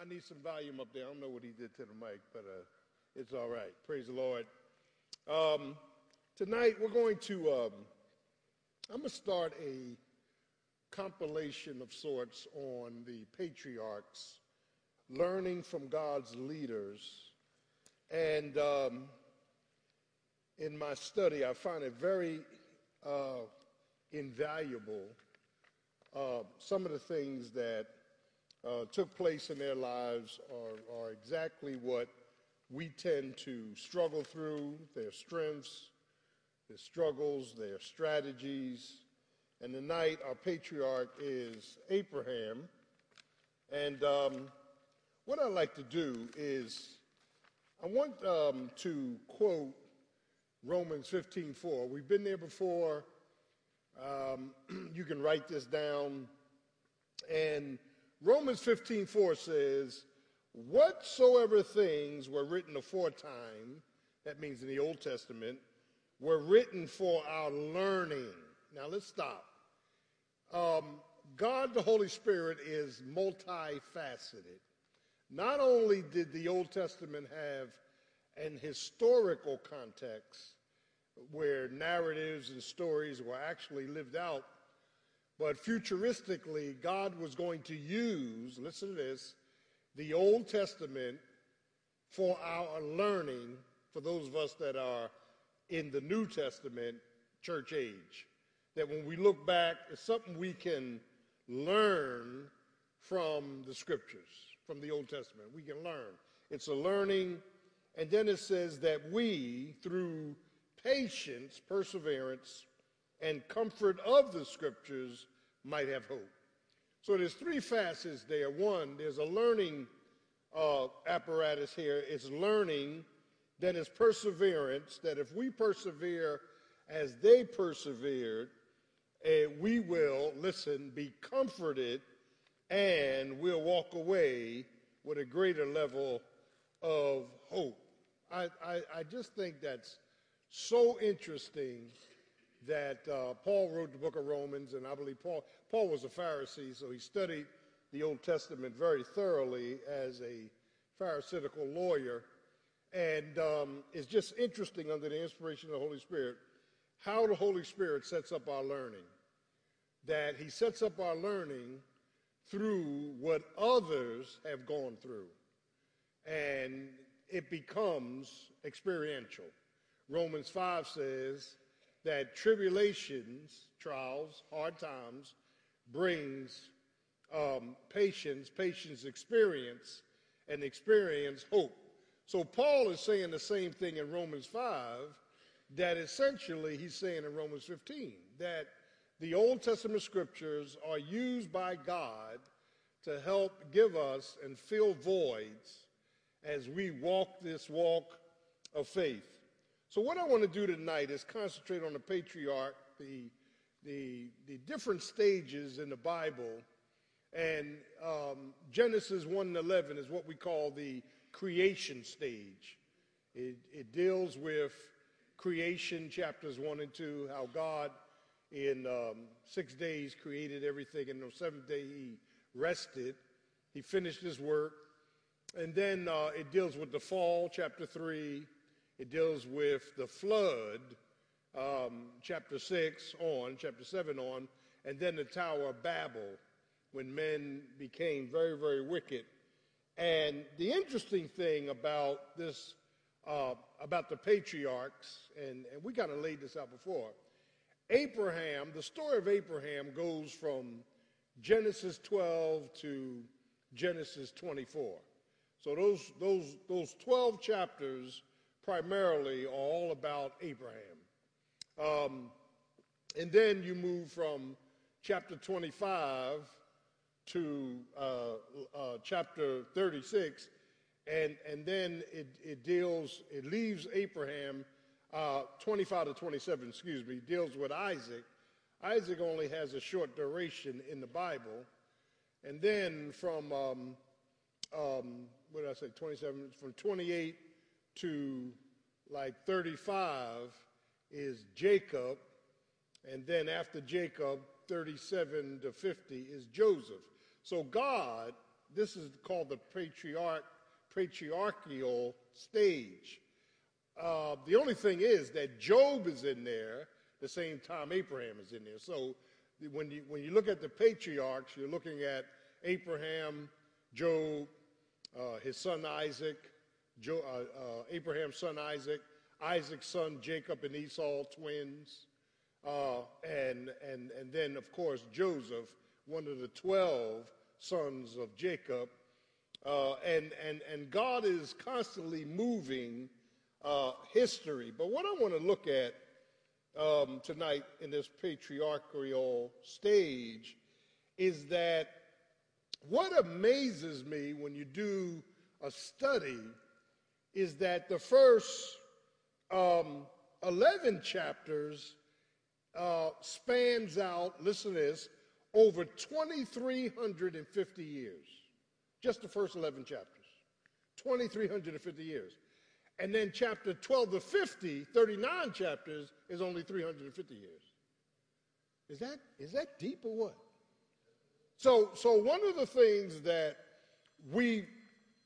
I need some volume up there. I don't know what he did to the mic, but uh, it's all right. Praise the Lord. Um, tonight we're going to, um, I'm going to start a compilation of sorts on the patriarchs, learning from God's leaders. And um, in my study, I find it very uh, invaluable. Uh, some of the things that uh, took place in their lives are, are exactly what we tend to struggle through their strengths, their struggles, their strategies. And tonight, our patriarch is Abraham. And um, what I'd like to do is, I want um, to quote Romans 15:4. We've been there before. Um, you can write this down. And Romans 15:4 says, "Whatsoever things were written aforetime, that means in the Old Testament, were written for our learning." Now let's stop. Um, God, the Holy Spirit, is multifaceted. Not only did the Old Testament have an historical context where narratives and stories were actually lived out but futuristically, God was going to use, listen to this, the Old Testament for our learning for those of us that are in the New Testament church age. That when we look back, it's something we can learn from the scriptures, from the Old Testament. We can learn. It's a learning. And then it says that we, through patience, perseverance, and comfort of the scriptures might have hope. So there's three facets there. One, there's a learning uh, apparatus here. It's learning, then it's perseverance, that if we persevere as they persevered, uh, we will, listen, be comforted and we'll walk away with a greater level of hope. I, I, I just think that's so interesting that uh, Paul wrote the book of Romans, and I believe Paul, Paul was a Pharisee, so he studied the Old Testament very thoroughly as a Pharisaical lawyer. And um, it's just interesting under the inspiration of the Holy Spirit how the Holy Spirit sets up our learning. That he sets up our learning through what others have gone through. And it becomes experiential. Romans 5 says, that tribulations, trials, hard times, brings um, patience, patience experience, and experience hope. So Paul is saying the same thing in Romans 5 that essentially he's saying in Romans 15 that the Old Testament scriptures are used by God to help give us and fill voids as we walk this walk of faith. So, what I want to do tonight is concentrate on the patriarch, the, the, the different stages in the Bible. And um, Genesis 1 and 11 is what we call the creation stage. It, it deals with creation, chapters 1 and 2, how God in um, six days created everything, and on the seventh day he rested. He finished his work. And then uh, it deals with the fall, chapter 3 it deals with the flood, um, chapter 6 on, chapter 7 on, and then the Tower of Babel, when men became very, very wicked. And the interesting thing about this, uh, about the patriarchs, and, and we kind of laid this out before, Abraham, the story of Abraham goes from Genesis 12 to Genesis 24. So those, those, those 12 chapters primarily all about Abraham. Um, and then you move from chapter 25 to uh, uh, chapter 36, and, and then it, it deals, it leaves Abraham, uh, 25 to 27, excuse me, deals with Isaac. Isaac only has a short duration in the Bible. And then from, um, um, what did I say, 27, from 28 to like 35 is Jacob, and then after Jacob, 37 to 50 is Joseph. So God this is called the patriarch, patriarchal stage. Uh, the only thing is that Job is in there the same time Abraham is in there. So when you, when you look at the patriarchs, you're looking at Abraham, Job, uh, his son Isaac, jo, uh, uh, Abraham's son Isaac, Isaac's son Jacob and Esau, twins, uh, and, and, and then, of course, Joseph, one of the 12 sons of Jacob. Uh, and, and, and God is constantly moving uh, history. But what I want to look at um, tonight in this patriarchal stage is that what amazes me when you do a study is that the first um, 11 chapters uh, spans out, listen to this, over 2,350 years. Just the first 11 chapters. 2,350 years. And then chapter 12 to 50, 39 chapters, is only 350 years. Is that, is that deep or what? So, so one of the things that we,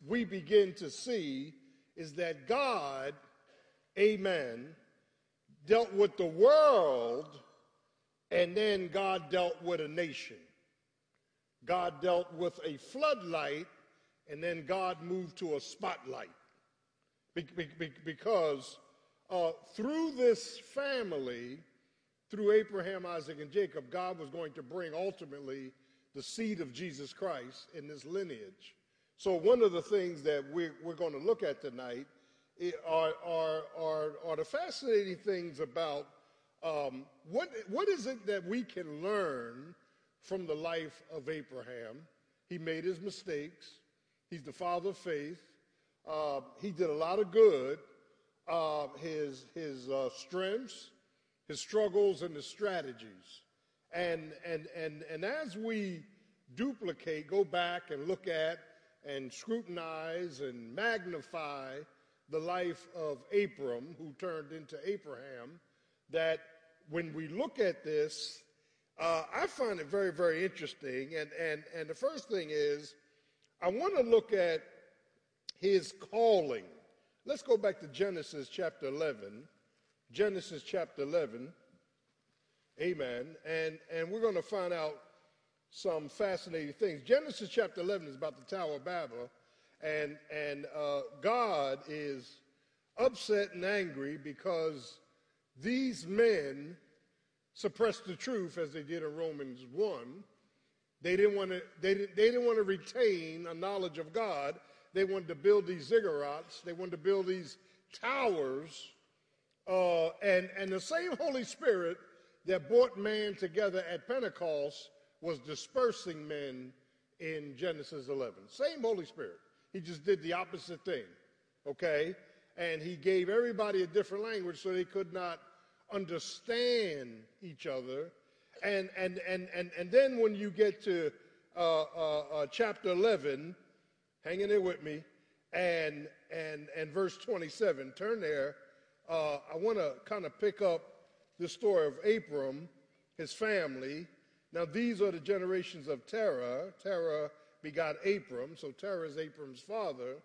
we begin to see is that God, amen, dealt with the world and then God dealt with a nation. God dealt with a floodlight and then God moved to a spotlight. Be- be- because uh, through this family, through Abraham, Isaac, and Jacob, God was going to bring ultimately the seed of Jesus Christ in this lineage. So, one of the things that we're, we're going to look at tonight are, are, are, are the fascinating things about um, what, what is it that we can learn from the life of Abraham. He made his mistakes, he's the father of faith. Uh, he did a lot of good. Uh, his his uh, strengths, his struggles, and his strategies. And, and, and, and as we duplicate, go back and look at and scrutinize and magnify the life of Abram, who turned into Abraham, that when we look at this, uh, I find it very, very interesting. And, and, and the first thing is, I want to look at his calling. Let's go back to Genesis chapter 11. Genesis chapter 11. Amen. And, and we're going to find out some fascinating things. Genesis chapter 11 is about the Tower of Babel. And, and uh, God is upset and angry because these men suppressed the truth as they did in Romans 1. They didn't want to, they didn't, they didn't want to retain a knowledge of God they wanted to build these ziggurats. They wanted to build these towers. Uh, and, and the same Holy Spirit that brought man together at Pentecost was dispersing men in Genesis 11. Same Holy Spirit. He just did the opposite thing. Okay? And he gave everybody a different language so they could not understand each other. And, and, and, and, and then when you get to uh, uh, uh, chapter 11, Hang in there with me. And, and, and verse 27, turn there. Uh, I want to kind of pick up the story of Abram, his family. Now, these are the generations of Terah. Terah begot Abram, so Terah is Abram's father.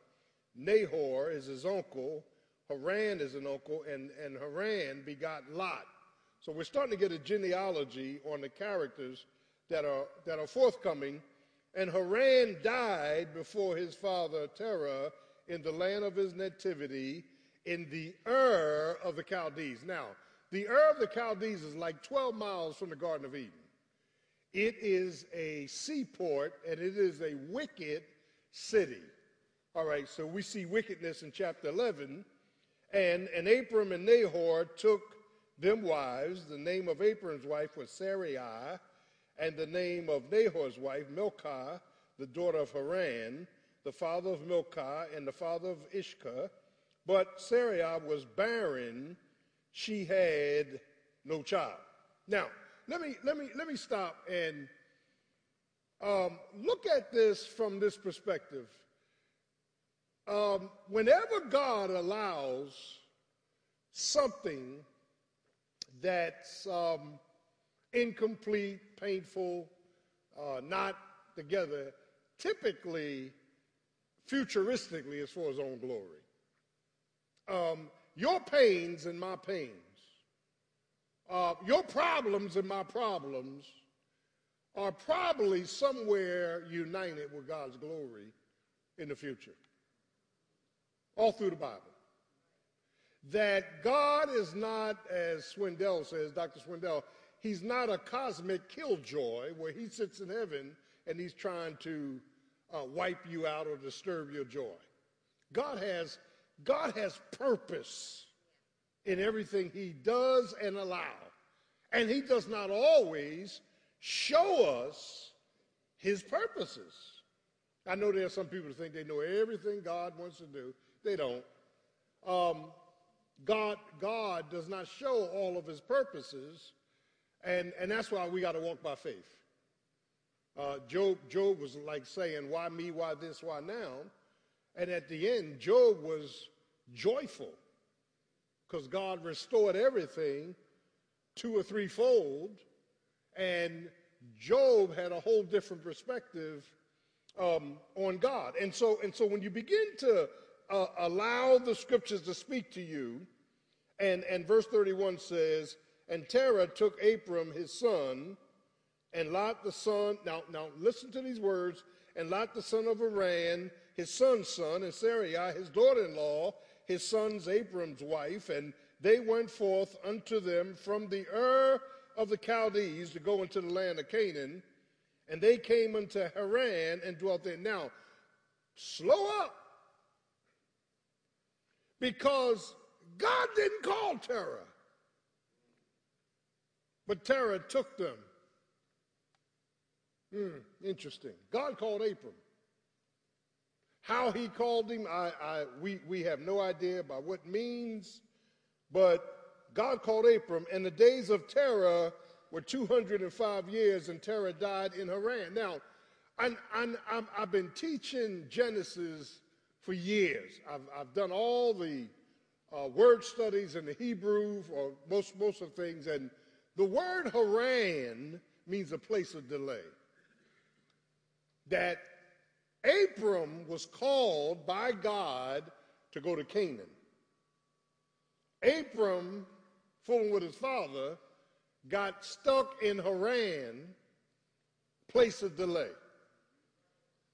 Nahor is his uncle. Haran is an uncle, and, and Haran begot Lot. So we're starting to get a genealogy on the characters that are, that are forthcoming and Haran died before his father Terah in the land of his nativity in the Ur of the Chaldees. Now, the Ur of the Chaldees is like 12 miles from the Garden of Eden. It is a seaport and it is a wicked city. All right, so we see wickedness in chapter 11. And, and Abram and Nahor took them wives. The name of Abram's wife was Sarai, and the name of Nahor's wife, Milcah, the daughter of Haran, the father of Milcah and the father of Iscah. But Sarai was barren, she had no child. Now, let me, let me, let me stop and um, look at this from this perspective. Um, whenever God allows something that's um, incomplete, painful, uh, not together, typically futuristically as for his own glory. Um, your pains and my pains, uh, your problems and my problems are probably somewhere united with God's glory in the future. All through the Bible. That God is not, as Swindoll says, Dr. Swindoll, he's not a cosmic killjoy where he sits in heaven and he's trying to uh, wipe you out or disturb your joy. God has, God has purpose in everything he does and allow. And he does not always show us his purposes. I know there are some people who think they know everything God wants to do. They don't. Um, God, God does not show all of his purposes, and, and that's why we got to walk by faith. Uh, Job, Job was like saying, Why me? Why this? Why now? And at the end, Job was joyful because God restored everything two or threefold, and Job had a whole different perspective um, on God. And so, and so when you begin to uh, allow the scriptures to speak to you, and, and verse 31 says, And Terah took Abram his son, and Lot the son, now, now listen to these words, and Lot the son of Haran, his son's son, and Sarai, his daughter in law, his son's Abram's wife, and they went forth unto them from the Ur of the Chaldees to go into the land of Canaan, and they came unto Haran and dwelt there. Now, slow up. Because God didn't call Terah, but Terah took them. Hmm, interesting. God called Abram. How he called him, I, I, we, we have no idea by what means, but God called Abram, and the days of Terah were 205 years, and Terah died in Haran. Now, i have been teaching Genesis for years. I've, I've done all the uh, word studies in the Hebrew, or most, most of things, and the word Haran means a place of delay. That Abram was called by God to go to Canaan. Abram, fooling with his father, got stuck in Haran, place of delay.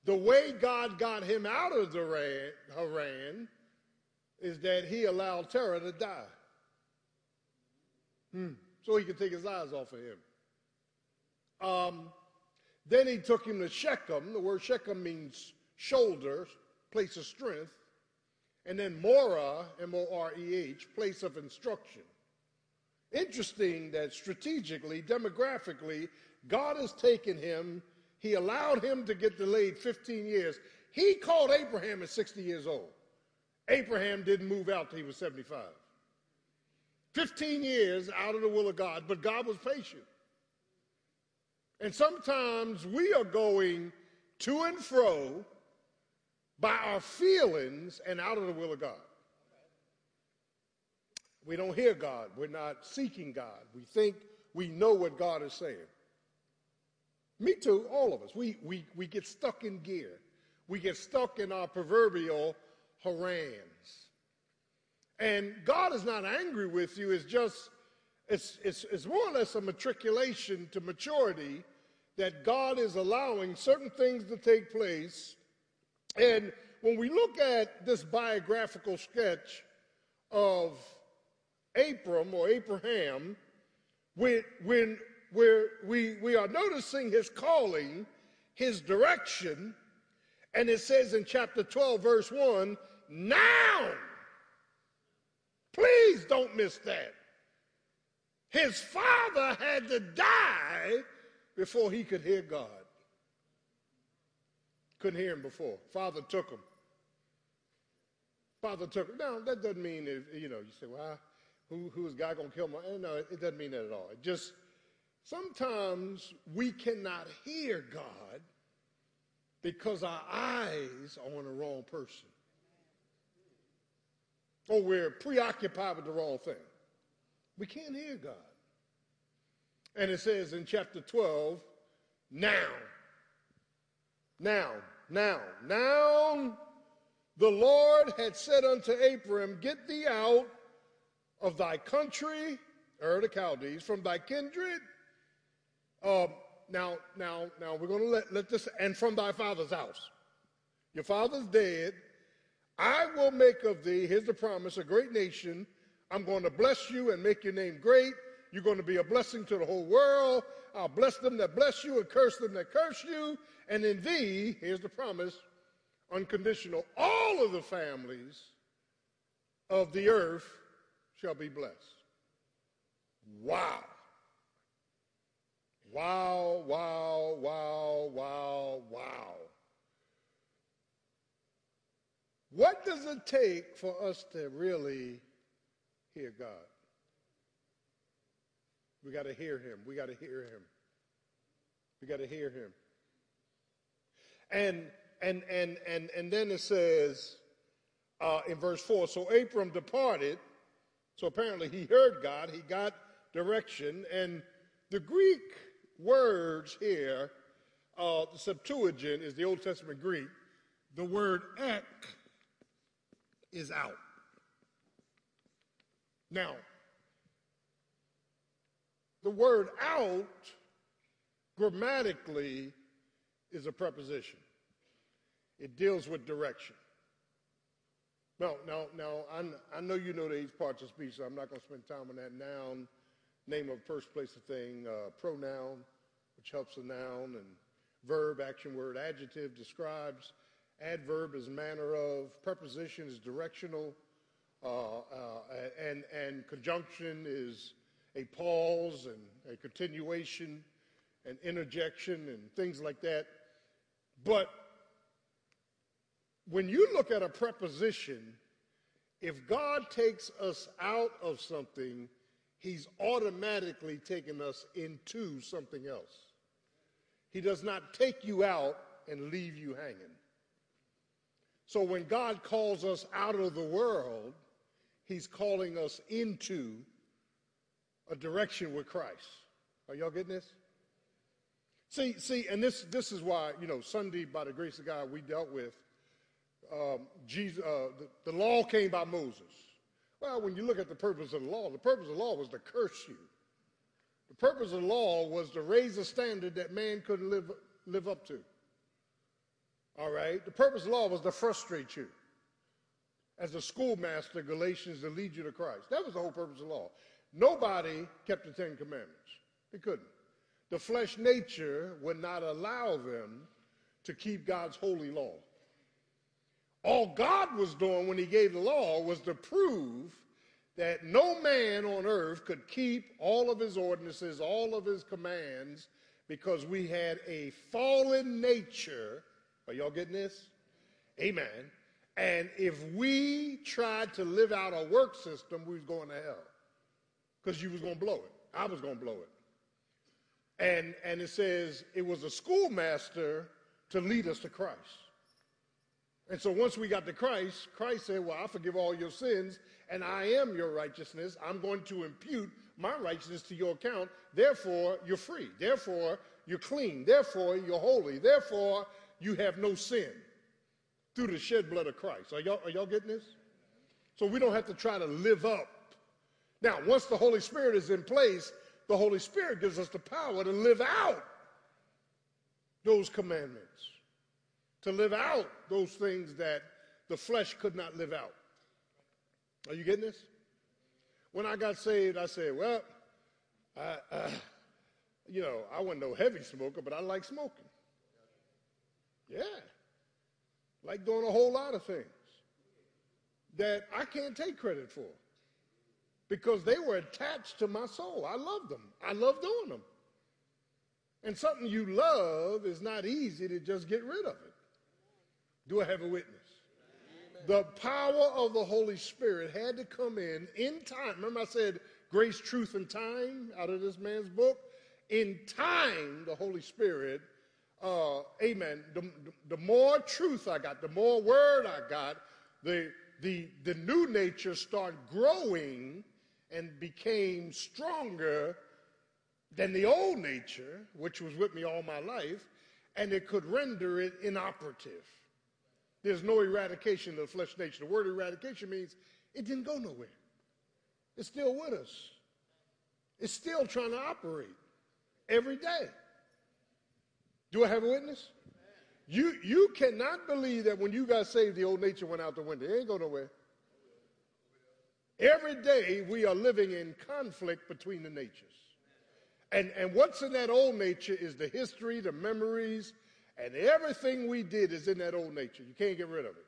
The way God got him out of the Haran is that he allowed Terah to die. Hmm. So he could take his eyes off of him. Um, then he took him to Shechem. The word Shechem means shoulder, place of strength. And then Moreh, M O R E H, place of instruction. Interesting that strategically, demographically, God has taken him, he allowed him to get delayed 15 years. He called Abraham at 60 years old. Abraham didn't move out till he was 75. 15 years out of the will of God, but God was patient. And sometimes we are going to and fro by our feelings and out of the will of God. We don't hear God. We're not seeking God. We think we know what God is saying. Me too, all of us. We, we, we get stuck in gear. We get stuck in our proverbial Harans. And God is not angry with you. It's just, it's, it's, it's more or less a matriculation to maturity that God is allowing certain things to take place. And when we look at this biographical sketch of Abram or Abraham, when, when we we are noticing his calling, his direction, and it says in chapter 12, verse 1, now. Please don't miss that. His father had to die before he could hear God. Couldn't hear him before. Father took him. Father took him. Now, that doesn't mean, if, you know, you say, well, who, who is God going to kill my? Eh, no, it doesn't mean that at all. It just, sometimes we cannot hear God because our eyes are on the wrong person or we're preoccupied with the wrong thing. We can't hear God. And it says in chapter 12, now. Now. Now, now the Lord had said unto Abram, Get thee out of thy country, Ur the Chaldees, from thy kindred. Um, now, now, now we're going to let, let this, and from thy father's house. Your father's dead. I will make of thee, here's the promise, a great nation. I'm going to bless you and make your name great. You're going to be a blessing to the whole world. I'll bless them that bless you and curse them that curse you. And in thee, here's the promise, unconditional, all of the families of the earth shall be blessed. Wow. Wow, wow, wow, wow, wow. What does it take for us to really hear God? We got to hear him. We got to hear him. We got to hear him. And and and and and then it says uh, in verse four. So Abram departed. So apparently he heard God. He got direction. And the Greek words here, uh, the Septuagint is the Old Testament Greek. The word ek is out. Now, the word out grammatically is a preposition. It deals with direction. Now, now, now, I'm, i know you know these parts of speech, so I'm not going to spend time on that noun, name of first place of thing, uh, pronoun, which helps the noun, and verb, action word, adjective describes, adverb is manner of, preposition is directional, uh, uh, and, and conjunction is a pause and a continuation and interjection and things like that. But when you look at a preposition, if God takes us out of something, he's automatically taken us into something else. He does not take you out and leave you hanging. So when God calls us out of the world, he's calling us into a direction with Christ. Are y'all getting this? See, see, and this this is why you know Sunday, by the grace of God, we dealt with um, Jesus. Uh, the, the law came by Moses. Well, when you look at the purpose of the law, the purpose of the law was to curse you. The purpose of the law was to raise a standard that man couldn't live live up to. All right. The purpose of the law was to frustrate you. As a schoolmaster, Galatians, to lead you to Christ. That was the whole purpose of the law. Nobody kept the Ten Commandments. They couldn't. The flesh nature would not allow them to keep God's holy law. All God was doing when he gave the law was to prove that no man on earth could keep all of his ordinances, all of his commands, because we had a fallen nature. Are y'all getting this? Amen. And if we tried to live out a work system, we was going to hell because you was going to blow it. I was going to blow it. And, and it says it was a schoolmaster to lead us to Christ. And so once we got to Christ, Christ said, Well, I forgive all your sins, and I am your righteousness. I'm going to impute my righteousness to your account. Therefore, you're free. Therefore, you're clean. Therefore, you're holy. Therefore, you have no sin through the shed blood of Christ. Are y'all, are y'all getting this? So we don't have to try to live up now, once the Holy Spirit is in place, the Holy Spirit gives us the power to live out those commandments, to live out those things that the flesh could not live out. Are you getting this? When I got saved, I said, well, I, uh, you know, I wasn't no heavy smoker, but I like smoking. Yeah. Like doing a whole lot of things that I can't take credit for because they were attached to my soul. I loved them. I love doing them. And something you love is not easy to just get rid of it. Do I have a witness? Amen. The power of the Holy Spirit had to come in in time. Remember, I said grace, truth, and time out of this man's book? In time, the Holy Spirit, uh, amen, the, the more truth I got, the more word I got, the, the, the new nature started growing and became stronger than the old nature, which was with me all my life. and it could render it inoperative. There's no eradication of the flesh nature. The word eradication means it didn't go nowhere. It's still with us. It's still trying to operate every day. Do I have a witness? You, you cannot believe that when you got saved, the old nature went out the window. It ain't go nowhere. Every day we are living in conflict between the natures. And, and what's in that old nature is the history, the memories, and everything we did is in that old nature. You can't get rid of it.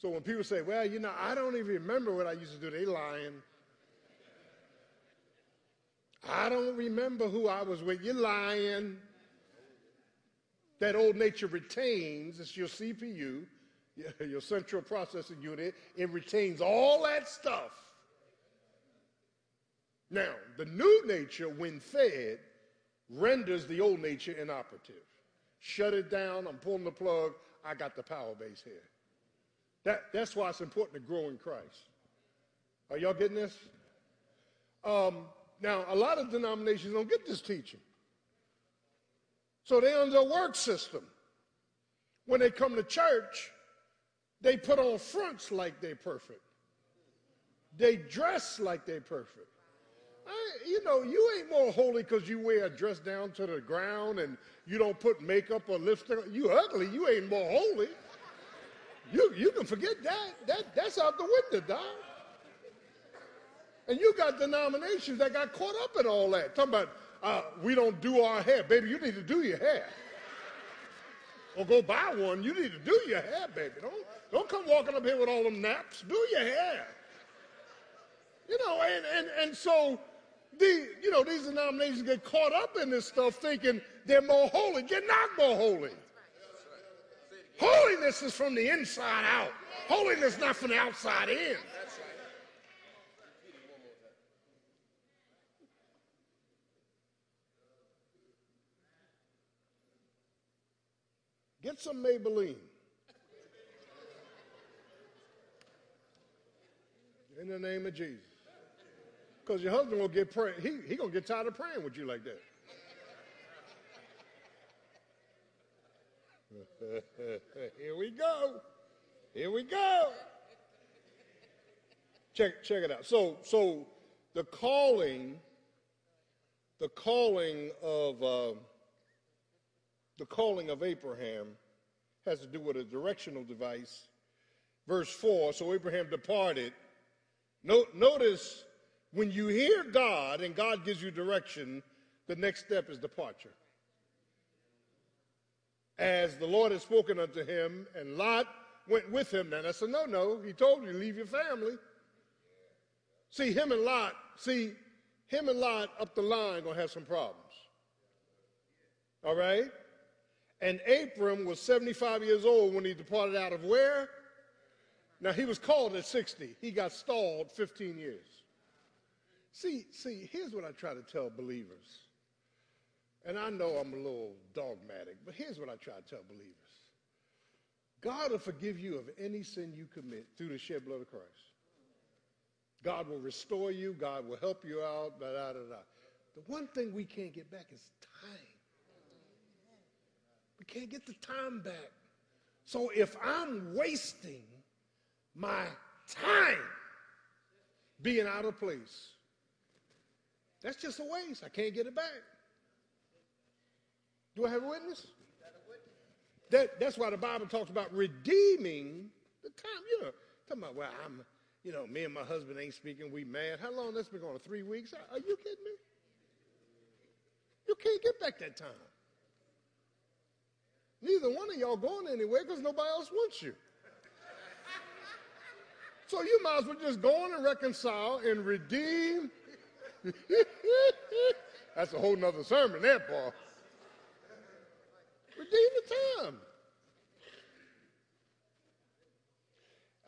So when people say, well, you know, I don't even remember what I used to do, they're lying. I don't remember who I was with. You're lying. That old nature retains, it's your CPU, your central processing unit, it retains all that stuff. Now, the new nature, when fed, renders the old nature inoperative. Shut it down, I'm pulling the plug, I got the power base here. That, that's why it's important to grow in Christ. Are y'all getting this? Um, now, a lot of denominations don't get this teaching. So they're under a work system. When they come to church, they put on fronts like they're perfect. They dress like they're perfect. I, you know, you ain't more holy because you wear a dress down to the ground and you don't put makeup or lipstick. You ugly, you ain't more holy. You, you can forget that. that. That's out the window, dog. And you got denominations that got caught up in all that. Talking about uh, we don't do our hair. Baby, you need to do your hair. Or go buy one. You need to do your hair, baby. Don't, don't come walking up here with all them naps. Do your hair. You know, and, and, and so the, you know, these denominations get caught up in this stuff thinking they're more holy. You're not more holy. Holiness is from the inside out. Holiness not from the outside in. Get some Maybelline. In the name of Jesus. Because your husband will get pray- he he gonna get tired of praying with you like that. Here we go. Here we go. Check check it out. So so the calling, the calling of. Uh, the calling of Abraham has to do with a directional device. Verse 4 So Abraham departed. notice when you hear God and God gives you direction, the next step is departure. As the Lord had spoken unto him, and Lot went with him. Now that's a no no. He told you, leave your family. See, him and Lot, see, him and Lot up the line gonna have some problems. All right? And Abram was 75 years old when he departed out of where? Now he was called at 60. He got stalled 15 years. See, see, here's what I try to tell believers. And I know I'm a little dogmatic, but here's what I try to tell believers. God will forgive you of any sin you commit through the shed blood of Christ. God will restore you. God will help you out. Da, da, da, da. The one thing we can't get back is time. Can't get the time back. So if I'm wasting my time being out of place, that's just a waste. I can't get it back. Do I have a witness? That, that's why the Bible talks about redeeming the time. You know, talking about, well, I'm, you know, me and my husband ain't speaking, we mad. How long that's been going? Three weeks? Are you kidding me? You can't get back that time. Neither one of y'all going anywhere because nobody else wants you. So you might as well just go on and reconcile and redeem. That's a whole nother sermon there, Paul. Redeem the time.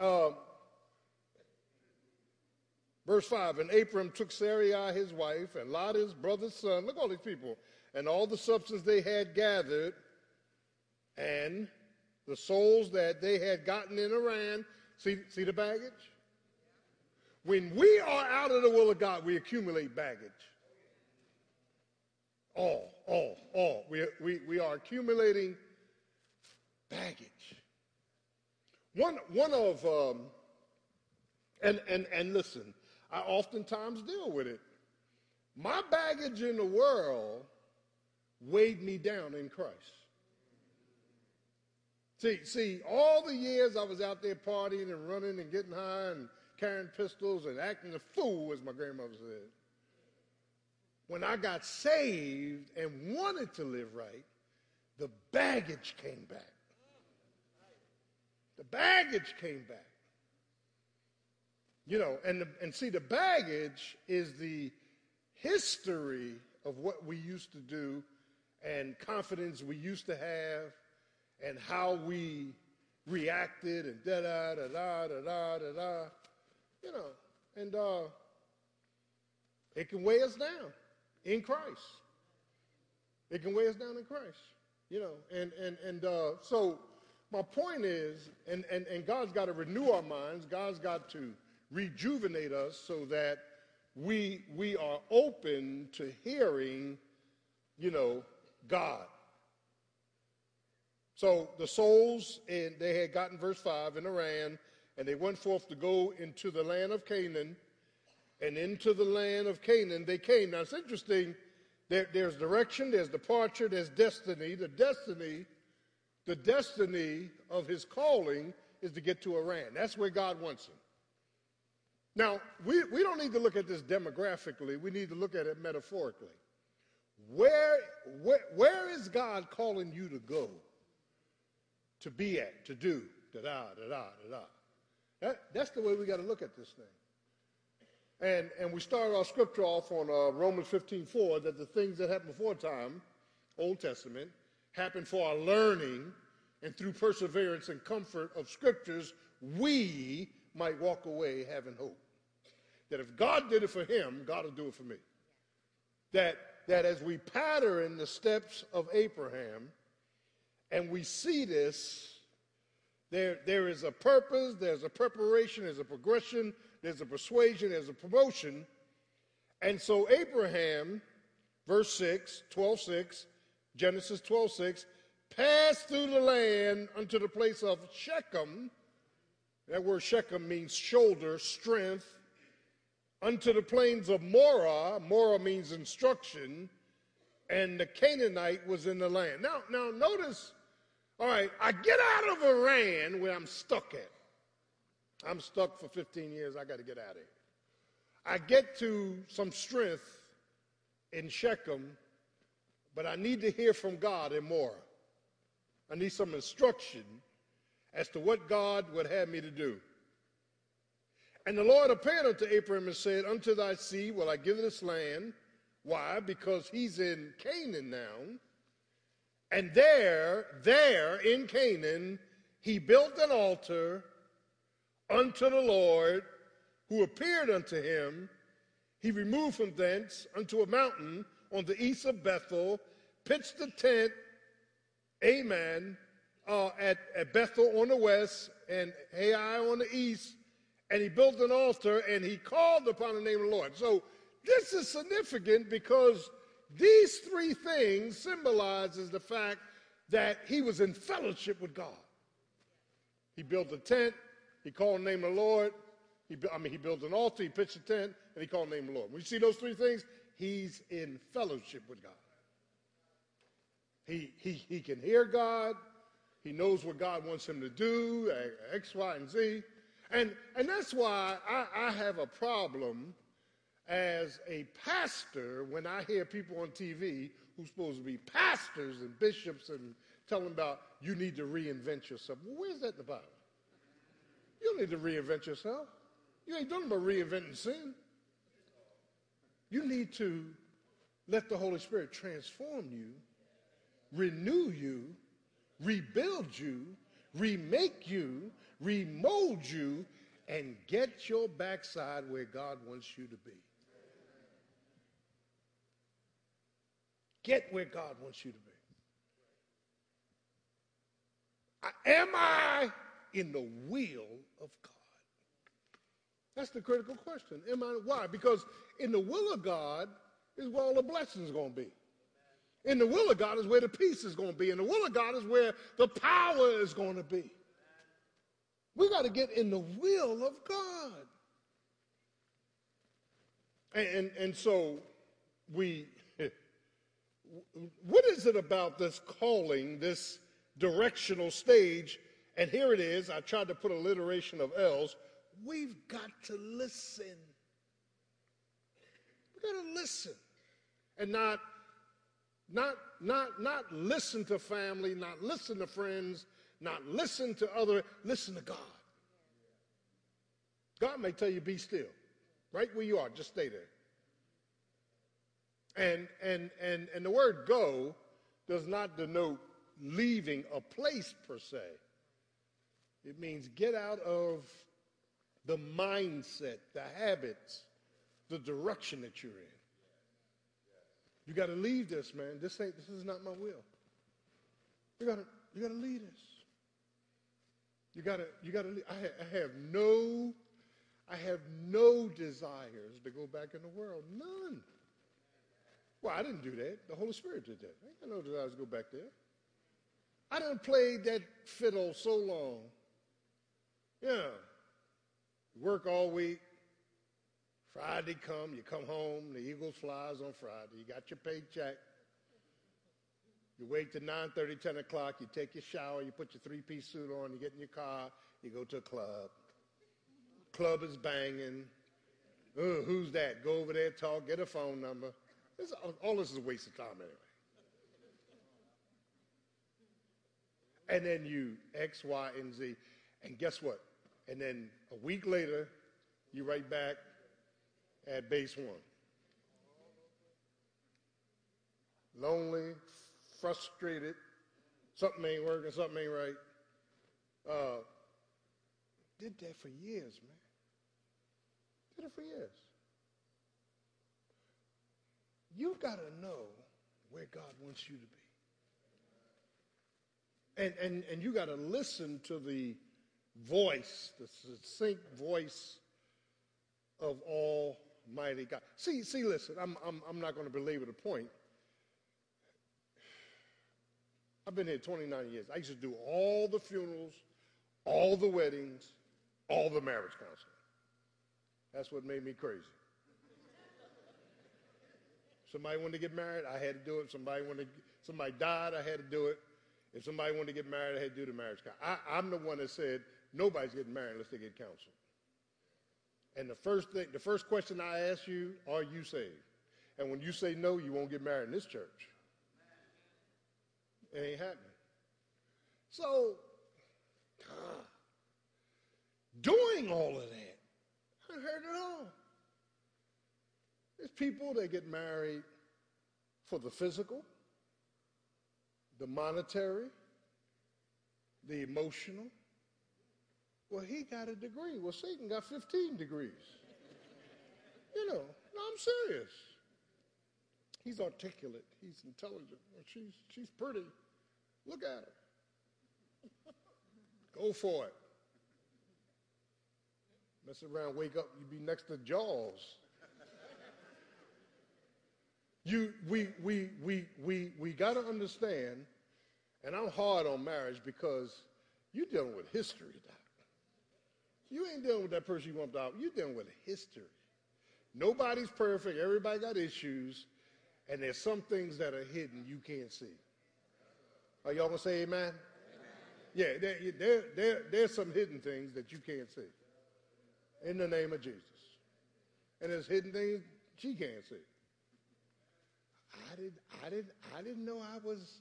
Um, verse 5 And Abram took Sarai his wife, and Lot his brother's son. Look all these people. And all the substance they had gathered, and the souls that they had gotten in Haran. See, see the baggage? When we are out of the will of God, we accumulate baggage. All, all, all. We, we, we are accumulating baggage. One, one of, um, and, and, and listen, I oftentimes deal with it. My baggage in the world weighed me down in Christ. See, see, all the years I was out there partying and running and getting high and carrying pistols and acting a fool, as my grandmother said. When I got saved and wanted to live right, the baggage came back. The baggage came back. You know, and, the, and see, the baggage is the history of what we used to do and confidence we used to have and how we reacted and da da da da da da da. You know, and uh, it can weigh us down in Christ. It can weigh us down in Christ. You know, and and and uh, so my point is, and, and, and God's got to renew our minds. God's got to rejuvenate us so that we, we are open to hearing, you know, God. So the souls, and they had gotten verse 5 in Haran, and they went forth to go into the land of Canaan, and into the land of Canaan they came. Now it's interesting, there, there's direction, there's departure, there's destiny. The destiny, the destiny of his calling is to get to Iran. That's where God wants him. Now, we, we don't need to look at this demographically, we need to look at it metaphorically. Where, where, where is God calling you to go, to be at, to do? Da da, da da, da da. That, that's the way we got to look at this thing. And, and we started our scripture off on uh, Romans 15 4 that the things that happened before time, Old Testament, happened for our learning, and through perseverance and comfort of scriptures, we might walk away having hope. That if God did it for him, God will do it for me. That, that as we pattern the steps of Abraham and we see this, there, there is a purpose, there's a preparation, there's a progression, there's a persuasion, there's a promotion. And so Abraham, verse 6, 12 6, Genesis 12 6, passed through the land unto the place of Shechem. That word Shechem means shoulder, strength, unto the plains of Moreh. Moreh means instruction, and the Canaanite was in the land. Now, now notice, all right, I get out of Haran where I'm stuck at. I'm stuck for 15 years. I got to get out of here. I get to some strength in Shechem, but I need to hear from God in Moreh. I need some instruction as to what God would have me to do. And the Lord appeared unto Abraham and said, Unto thy seed will I give this land. Why? Because he's in Canaan now. And there, there in Canaan, he built an altar unto the Lord who appeared unto him. He removed from thence unto a mountain on the east of Bethel, pitched the tent, amen, uh, at, at Bethel on the west and Ai on the east and he built an altar and he called upon the name of the Lord. So this is significant because these three things symbolizes the fact that he was in fellowship with God. He built a tent, he called the name of the Lord. He, I mean, he built an altar, he pitched a tent, and he called the name of the Lord. When you see those three things, he's in fellowship with God. He, he, he can hear God. He knows what God wants him to do, eh, X, Y, and Z. And, and that's why I, I have a problem as a pastor when I hear people on TV who's supposed to be pastors and bishops and telling about you need to reinvent yourself. Well, where's that in the Bible? You don't need to reinvent yourself. You ain't doing about reinventing sin. You need to let the Holy Spirit transform you, renew you, rebuild you, remake you, remold you, and get your backside where God wants you to be. Get where God wants you to be. Am I in the will of God? That's the critical question. Am I? Why? Because in the will of God is where all the blessings are going to be. In the will of God is where the peace is going to be. In the will of God is where the power is going to be. We got to get in the will of God. And, and, and so we, what is it about this calling, this directional stage? And here it is. I tried to put alliteration of L's. We've got to listen. We've got to listen and not not, not, not listen to family, not listen to friends, not listen to other, listen to God. God may tell you, be still. Right where you are, just stay there. And and and and the word go does not denote leaving a place per se. It means get out of the mindset, the habits, the direction that you're in. You got to leave this, man. This ain't. This is not my will. You got to. You got to leave this. You got to. You got to. I, ha- I have no. I have no desires to go back in the world. None. Well, I didn't do that. The Holy Spirit did that. I ain't got no desires to go back there. I done played that fiddle so long. Yeah. Work all week, Friday come, you come home, the Eagles flies on Friday, you got your paycheck. You wait till 9.30, 10 o'clock, you take your shower, you put your three-piece suit on, you get in your car, you go to a club. Club is banging. Oh, who's that? Go over there, talk, get a phone number. This, all this is a waste of time anyway. And then you X, Y, and Z. And guess what? And then a week later, you write back, at base one. Lonely, frustrated, something ain't working, something ain't right. Uh, did that for years, man. Did it for years. You've got to know where God wants you to be. And, and, and you got to listen to the voice, the succinct voice of Almighty God. See, see, listen, I'm, I'm, I'm not going to belabor the point. I've been here 29 years. I used to do all the funerals, all the weddings, all the marriage counseling. That's what made me crazy. Somebody wanted to get married, I had to do it. Somebody wanted, somebody died, I had to do it. If somebody wanted to get married, I had to do the marriage. I, I'm the one that said nobody's getting married unless they get counseled. And the first thing, the first question I ask you, are you saved? And when you say no, you won't get married in this church. It ain't happening. So, doing all of that, I heard it all. There's people that get married for the physical, the monetary, the emotional, well, he got a degree. Well, Satan got 15 degrees. You know, no, I'm serious. He's articulate. He's intelligent. She's, she's pretty. Look at her. Go for it. Mess around, wake up, you be next to Jaws. You, we, we, we, we, we got to understand, and I'm hard on marriage because you're dealing with history, Doc. you ain't dealing with that person you want out. You're dealing with history. Nobody's perfect. Everybody got issues. And there's some things that are hidden you can't see. Are y'all going to say amen? amen? Yeah, there, there, there, there's some hidden things that you can't see. In the name of Jesus. And there's hidden things she can't see. I did I did I didn't know I was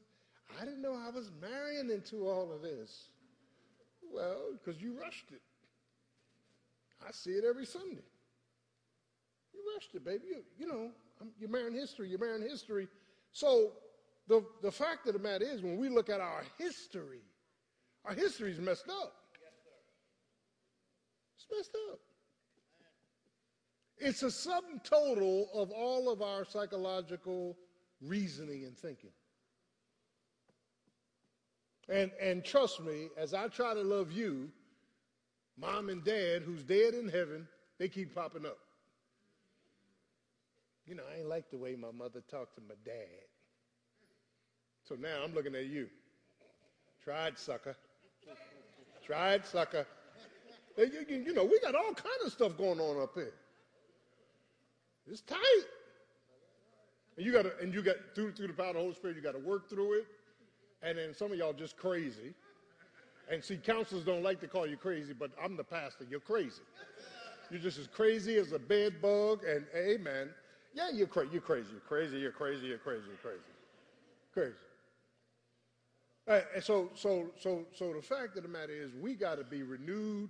I didn't know I was marrying into all of this. Well, because you rushed it. I see it every Sunday. You rushed it, baby. You, you know, you're marrying history. You're marrying history. So the, the fact of the matter is, when we look at our history, our history's messed up. It's messed up. It's a sum total of all of our psychological reasoning and thinking. And, and trust me, as I try to love you, Mom and dad, who's dead in heaven, they keep popping up. You know, I ain't like the way my mother talked to my dad. So now I'm looking at you. Tried sucker. Tried sucker. You, you, know, we got all kind of stuff going on up here. It's tight. And you got to, and you got through through the power of the Holy Spirit, you got to work through it. And then some of y'all just crazy. And see, counselors don't like to call you crazy, but I'm the pastor. You're crazy. You're just as crazy as a bed bug. And amen. Yeah, you're crazy. You're crazy. You're crazy. You're crazy. You're crazy. You're crazy. Crazy. And so, so, so, so the fact of the matter is, we got to be renewed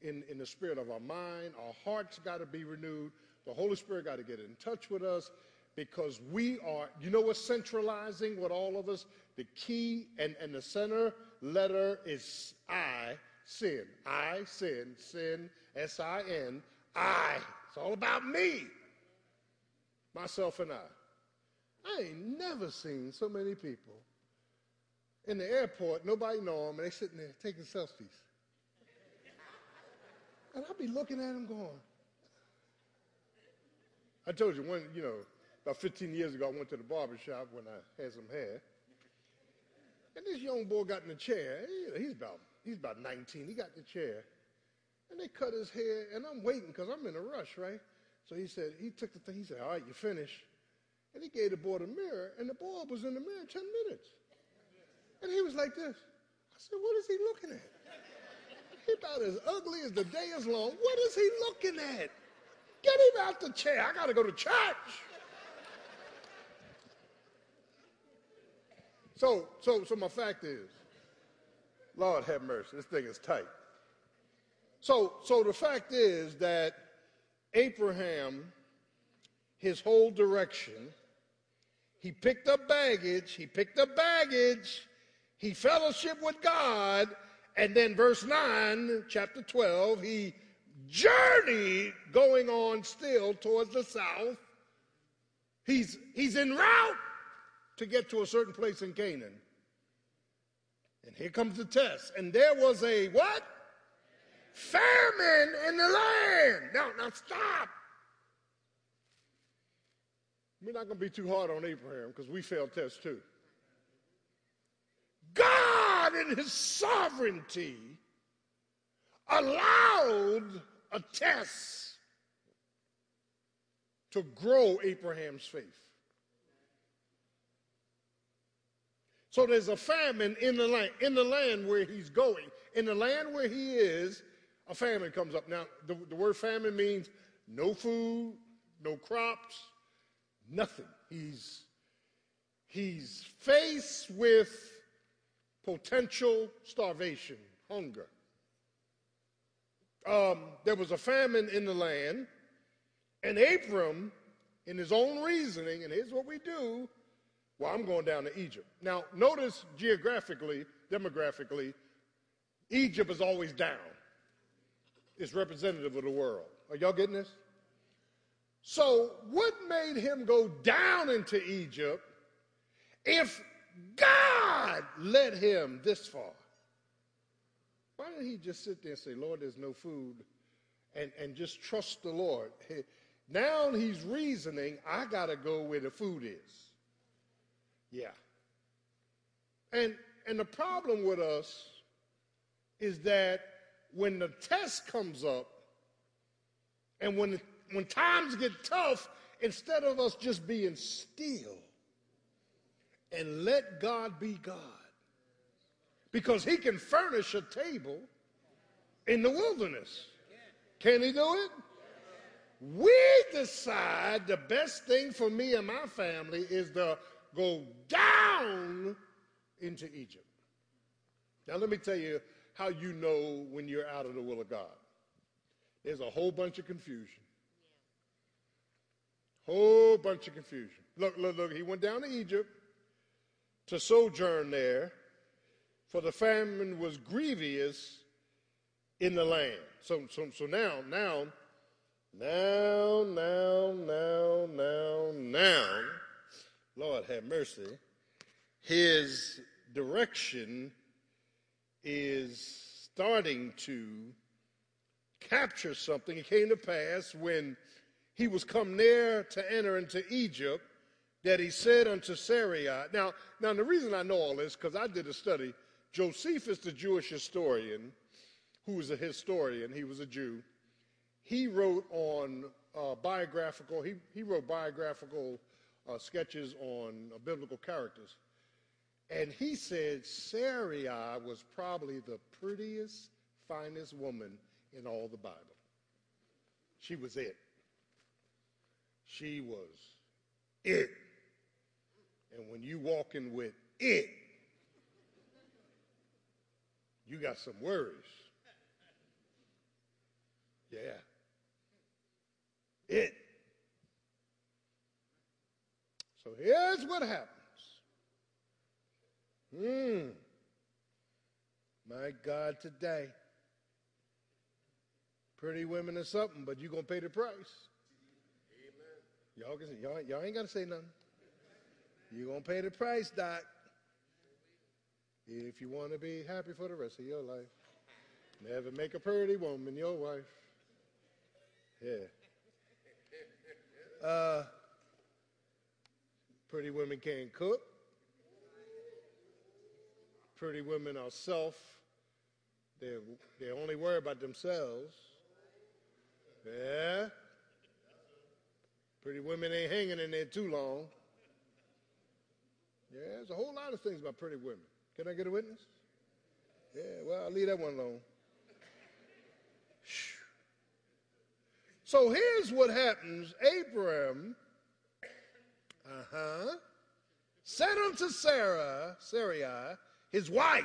in, in the spirit of our mind. Our hearts got to be renewed. The Holy Spirit got to get in touch with us because we are, you know what's centralizing with all of us? The key and, and the center letter is I, sin. I, sin, sin, S I N, I. It's all about me, myself, and I. I ain't never seen so many people in the airport, nobody know them, and they sitting there taking selfies. And I'll be looking at them going, I told you, one, you know, about 15 years ago, I went to the barber shop when I had some hair. And this young boy got in the chair. He's about, he's about 19. He got the chair. And they cut his hair, and I'm waiting because I'm in a rush, right? So he said, he took the thing, he said, all right, you finished. And he gave the boy the mirror, and the boy was in the mirror 10 minutes. And he was like this. I said, what is he looking at? He about as ugly as the day is long. What is he looking at? Get him out the chair. I got to go to church. So, so, so my fact is, Lord have mercy, this thing is tight. So, so the fact is that Abraham, his whole direction, he picked up baggage, he picked up baggage, he fellowship with God, and then verse 9, chapter 12, he journeyed going on still towards the south. He's, he's en route to get to a certain place in Canaan. And here comes the test. And there was a what? Famine in the land. Now, now stop. We're not going to be too hard on Abraham because we failed tests too. God, in his sovereignty, allowed a test to grow Abraham's faith. So there's a famine in the land, in the land where he's going. In the land where he is, a famine comes up. Now, the, the word famine means no food, no crops, nothing. He's, he's faced with potential starvation, hunger. Um, there was a famine in the land, and Abram, in his own reasoning, and here's what we do well, I'm going down to Egypt. Now, notice geographically, demographically, Egypt is always down. It's representative of the world. Are y'all getting this? So, what made him go down into Egypt if God led him this far? Why didn't he just sit there and say, Lord, there's no food, and, and just trust the Lord? Now he's reasoning, I got to go where the food is. Yeah. And and the problem with us is that when the test comes up and when when times get tough, instead of us just being still and let God be God, because He can furnish a table in the wilderness. Can He do it? We decide the best thing for me and my family is the go down into Egypt. Now, let me tell you how you know when you're out of the will of God. There's a whole bunch of confusion. Whole bunch of confusion. Look, look, look. He went down to Egypt to sojourn there, for the famine was grievous in the land. So, so, so now, now, now, now, now, now, now Lord have mercy, his direction is starting to capture something. It came to pass when he was come near to enter into Egypt that he said unto Sarai. Now, now the reason I know all this because I did a study. Josephus, the Jewish historian, who was a historian, he was a Jew. He wrote on uh, biographical. He he wrote biographical uh, sketches on uh, biblical characters, and he said Sarai was probably the prettiest, finest woman in all the Bible. She was it. She was it. And when you walking with it, you got some worries. Yeah. It. So here's what happens. Hmm. My God, today. Pretty women or something, but you're going to pay the price. Amen. Y'all, can, y'all, y'all ain't got to say nothing. You're going to pay the price, Doc. If you want to be happy for the rest of your life, never make a pretty woman your wife. Yeah. Uh, pretty women can't cook. Pretty women are self. They're, they only worry about themselves. Yeah. Pretty women ain't hanging in there too long. Yeah, there's a whole lot of things about pretty women. Can I get a witness? Yeah, well, I'll leave that one alone. So here's what happens. Abraham, uh-huh, said unto Sarah, Sarai, his wife,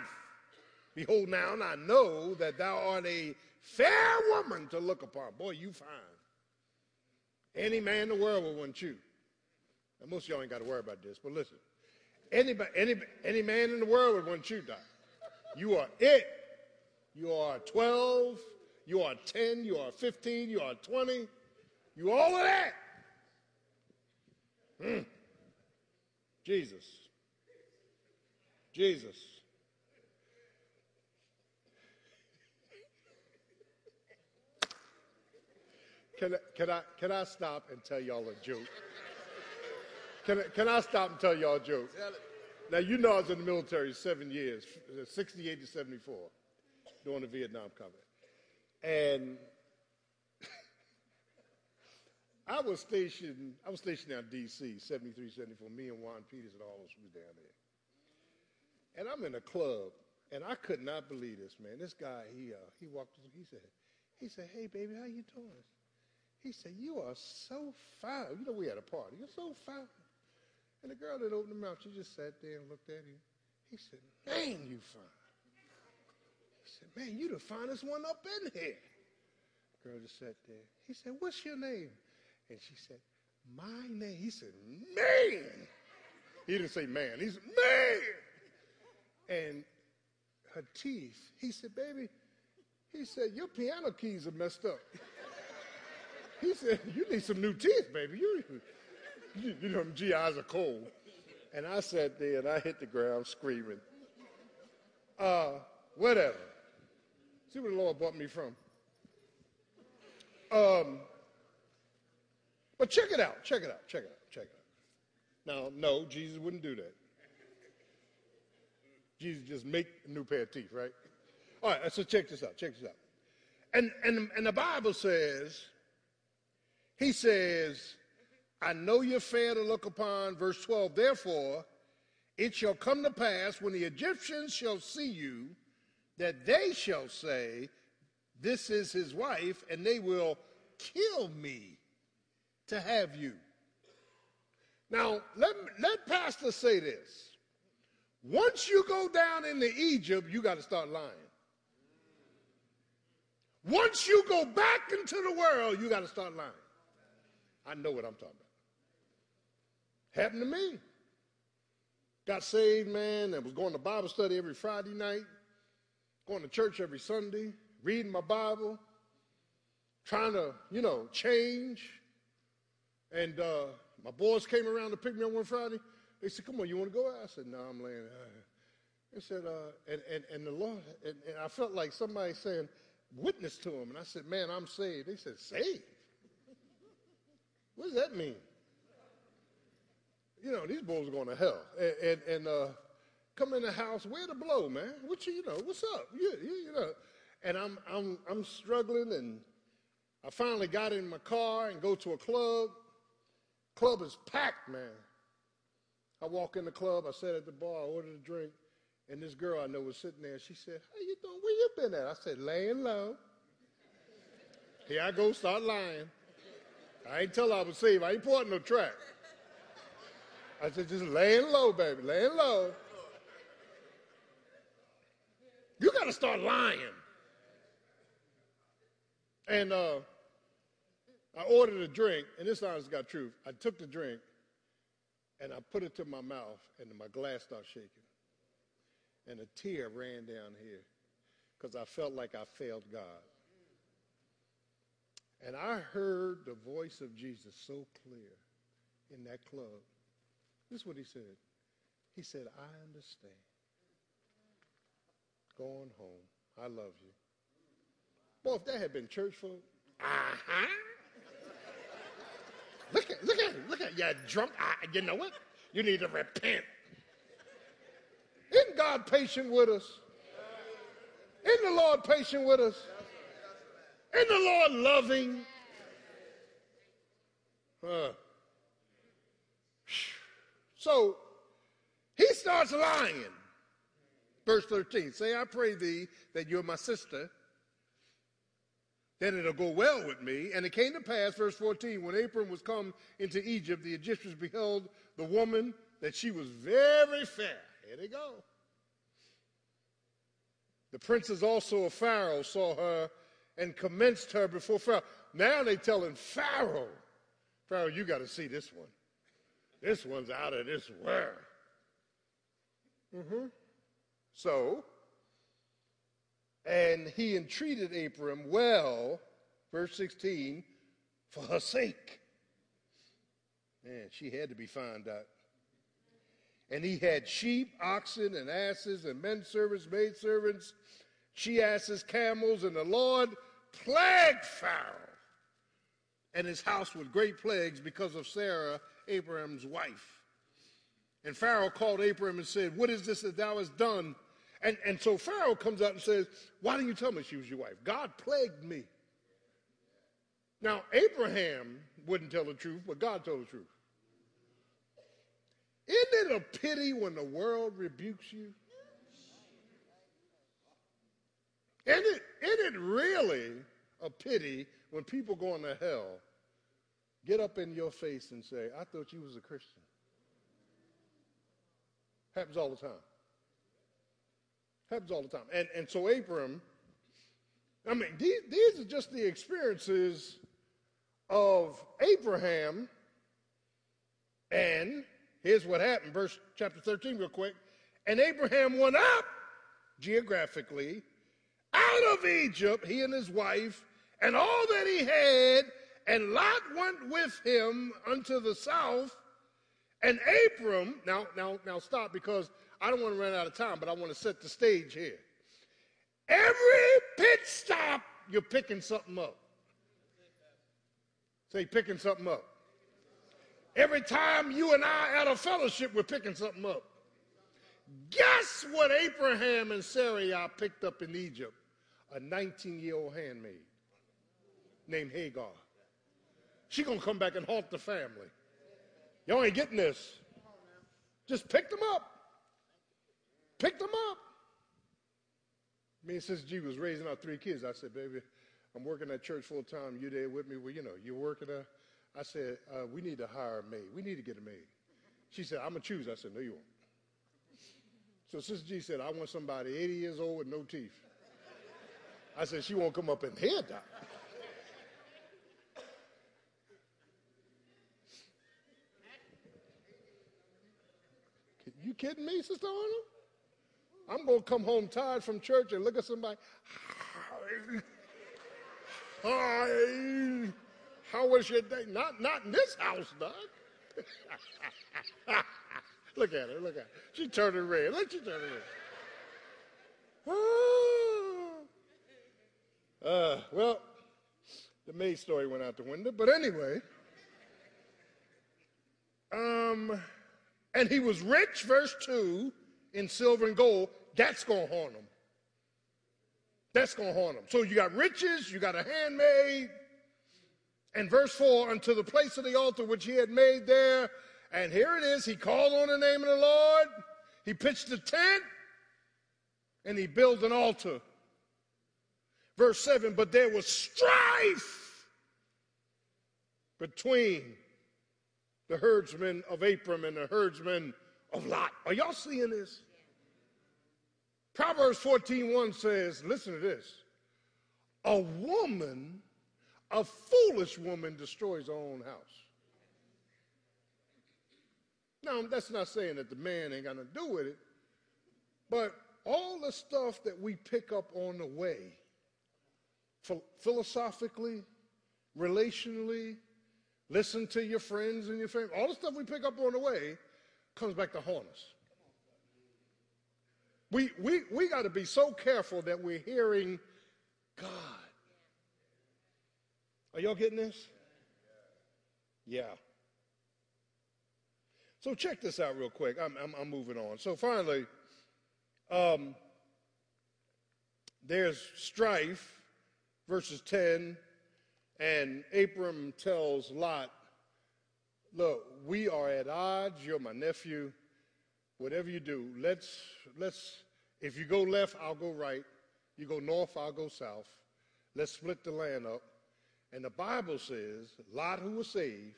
Behold now, and I know that thou art a fair woman to look upon. Boy, you fine. Any man in the world will want you. Now, most of y'all ain't got to worry about this, but listen. Anybody, any, any man in the world would want you, Doc. You are it. You are 12. You are 10. You are 15. You are 20. You all of that. Mm. Jesus. Jesus. Can, can, I, can I stop and tell y'all a joke? Can, can I stop and tell y'all a joke? Now, you know I was in the military seven years, 68 to 74, during the Vietnam conflict. And I was stationed, I was stationed down D.C., 73, 74. Me and Juan Peters and all of us was down there. And I'm in a club, and I could not believe this, man. This guy, he, uh, he walked, he said, he said, hey, baby, how you doing? He said, you are so fine. You know, we had a party. You're so fine. And the girl that opened her mouth, she just sat there and looked at him. He said, man, you fine. He said, man, you the finest one up in here. The girl just sat there. He said, what's your name? And she said, my name. He said, man. He didn't say man. He said, man. And her teeth. He said, baby, he said, your piano keys are messed up. He said, you need some new teeth, baby. You, you, you know, GIs are cold. And I sat there and I hit the ground screaming. Uh, whatever. See where the Lord brought me from. Um, but check it out, check it out, check it out, check it out. Now, no, Jesus wouldn't do that. Jesus just make a new pair of teeth, right? All right, so check this out, check this out. And, and, and the Bible says, he says, I know you're fair to look upon. Verse 12, therefore, it shall come to pass when the Egyptians shall see you that they shall say, This is his wife, and they will kill me to have you. Now, let, let Pastor say this. Once you go down into Egypt, you got to start lying. Once you go back into the world, you got to start lying. I know what I'm talking about. Happened to me. Got saved, man, and was going to Bible study every Friday night, going to church every Sunday, reading my Bible, trying to, you know, change. And uh, my boys came around to pick me up one Friday. They said, Come on, you want to go out? I said, No, I'm laying. They said, uh, and, and, and the Lord, and, and I felt like somebody saying, Witness to him. And I said, Man, I'm saved. They said, Saved? What does that mean? you know, these boys are going to hell. And, and, and uh, come in the house, where the blow, man? What you, you know, what's up? You, you know. And I'm, I'm, I'm struggling, and I finally got in my car and go to a club. Club is packed, man. I walk in the club, I sat at the bar, I ordered a drink, and this girl I know was sitting there. She said, How you doing? Where you been at? I said, laying low. Here I go, start lying. I ain't tell her I was saved. I ain't putting no track. I said, just laying low, baby, laying low. You got to start lying. And uh, I ordered a drink, and this honest got truth. I took the drink, and I put it to my mouth, and my glass started shaking. And a tear ran down here because I felt like I failed God. And I heard the voice of Jesus so clear in that club. This is what he said. He said, I understand. Going home. I love you. Boy, if that had been church folk, uh-huh. Look at, look at, look at, you drunk. Uh, you know what? You need to repent. Isn't God patient with us? Isn't the Lord patient with us? Isn't the Lord loving? So he starts lying. Verse 13 Say, I pray thee that you're my sister, then it'll go well with me. And it came to pass, verse 14, when Abram was come into Egypt, the Egyptians beheld the woman that she was very fair. Here they go. The princes also of Pharaoh saw her and commenced her before Pharaoh. Now they telling Pharaoh, Pharaoh, you got to see this one. This one's out of this world. Mm-hmm. So, and he entreated Abram well, verse 16, for her sake. Man, she had to be found out. And he had sheep, oxen, and asses, and men servants, maid servants, she asses, camels, and the Lord plagued Pharaoh and his house with great plagues because of Sarah, Abraham's wife. And Pharaoh called Abraham and said, What is this that thou hast done? And, and so Pharaoh comes out and says, Why didn't you tell me she was your wife? God plagued me. Now, Abraham wouldn't tell the truth, but God told the truth. Isn't it a pity when the world rebukes you? Isn't it, isn't it really a pity when people going to hell, get up in your face and say, I thought you was a Christian? Happens all the time. Happens all the time. And, and so Abram, I mean, these, these are just the experiences of Abraham. And here's what happened, verse chapter 13, real quick. And Abraham went up geographically out of Egypt, he and his wife, and all that he had, and Lot went with him unto the south. And Abram, now, now, now stop because I don't want to run out of time, but I want to set the stage here. Every pit stop, you're picking something up. Say, picking something up. Every time you and I at a fellowship, we're picking something up. Guess what Abraham and Sarah picked up in Egypt? A 19 year old handmaid named Hagar. She gonna come back and haunt the family. Y'all ain't getting this. Just pick them up. Pick them up. Me and Sister G was raising our three kids. I said, baby, I'm working at church full time. You there with me? Well, you know, you're working there. I said, uh, we need to hire a maid. We need to get a maid. She said, I'm going to choose. I said, no, you won't. So Sister G said, I want somebody 80 years old with no teeth. I said, she won't come up in here, Doc. You kidding me, Sister Arnold? I'm going to come home tired from church and look at somebody. Hi. How was your day? Not, not in this house, Doc. look at her, look at her. She turning red. Look, she turning red. Uh, well, the maid story went out the window. But anyway, um, and he was rich, verse 2, in silver and gold, that's going to haunt them. That's going to haunt them. So you got riches, you got a handmaid, and verse 4, unto the place of the altar which he had made there, and here it is, he called on the name of the Lord, he pitched a tent, and he built an altar. Verse 7, but there was strife between the herdsmen of Abram and the herdsmen of Lot. Are y'all seeing this? Proverbs 14:1 says, listen to this. A woman, a foolish woman destroys her own house. Now, that's not saying that the man ain't got to do with it, but all the stuff that we pick up on the way, philosophically, relationally, listen to your friends and your family. All the stuff we pick up on the way comes back to haunt us. We, we, we got to be so careful that we're hearing God. Are y'all getting this? Yeah. So check this out real quick. I'm, I'm, I'm moving on. So finally, um, there's strife, verses 10 and Abram tells Lot, Look, we are at odds. You're my nephew. Whatever you do, let's, let's, if you go left, I'll go right. You go north, I'll go south. Let's split the land up. And the Bible says Lot, who was saved,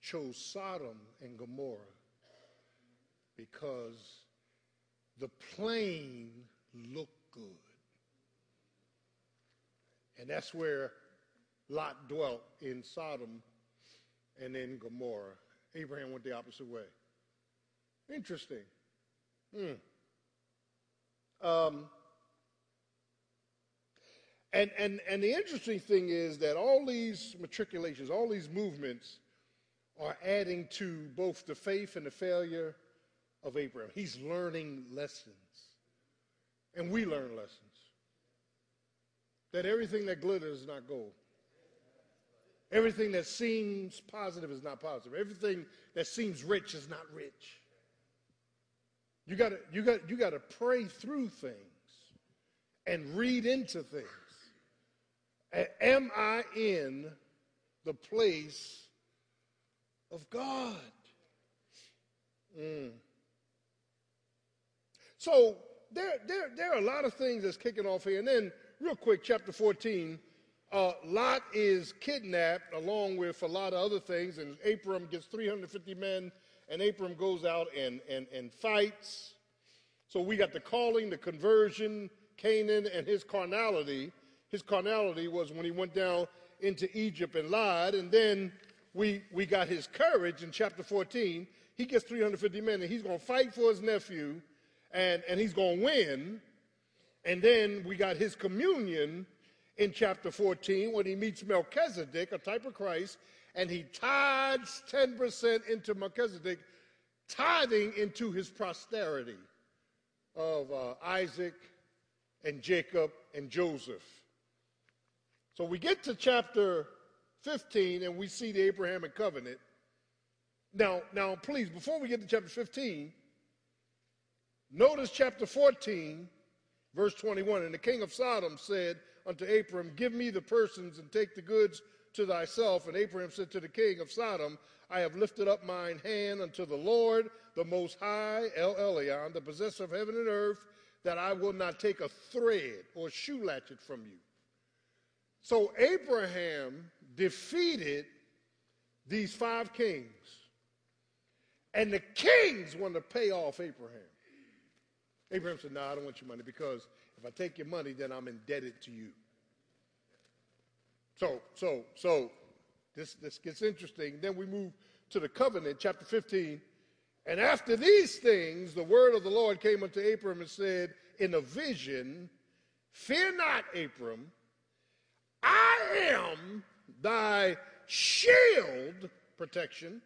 chose Sodom and Gomorrah because the plain looked good. And that's where Lot dwelt in Sodom and then Gomorrah. Abraham went the opposite way. Interesting. Hmm. Um, and, and, and the interesting thing is that all these matriculations, all these movements are adding to both the faith and the failure of Abraham. He's learning lessons. And we learn lessons. That everything that glitters is not gold. Everything that seems positive is not positive. Everything that seems rich is not rich. You got to you got you got to pray through things and read into things. Am I in the place of God? Mm. So there, there, there are a lot of things that's kicking off here. And then, real quick, chapter 14 uh, Lot is kidnapped along with a lot of other things, and Abram gets 350 men, and Abram goes out and, and, and fights. So we got the calling, the conversion, Canaan, and his carnality. His carnality was when he went down into Egypt and lied, and then we, we got his courage in chapter 14. He gets 350 men, and he's going to fight for his nephew, and, and he's going to win. And then we got his communion in chapter 14 when he meets Melchizedek, a type of Christ, and he tithes 10% into Melchizedek, tithing into his posterity of uh, Isaac and Jacob and Joseph. So we get to chapter 15 and we see the Abrahamic covenant. Now, now please, before we get to chapter 15, notice chapter 14, verse 21. And the king of Sodom said, unto Abram, Give me the persons and take the goods to thyself. And Abram said to the king of Sodom, I have lifted up mine hand unto the Lord, the Most High, El Elyon, the possessor of heaven and earth, that I will not take a thread or shoe latchet from you. So Abraham defeated these five kings. And the kings want to pay off Abraham. Abraham said, No, I don't want your money because if I take your money, then I'm indebted to you. So, so, so this, this gets interesting. Then we move to the covenant, chapter 15. And after these things, the word of the Lord came unto Abram and said, in a vision, Fear not, Abram, I am thy shield, protection,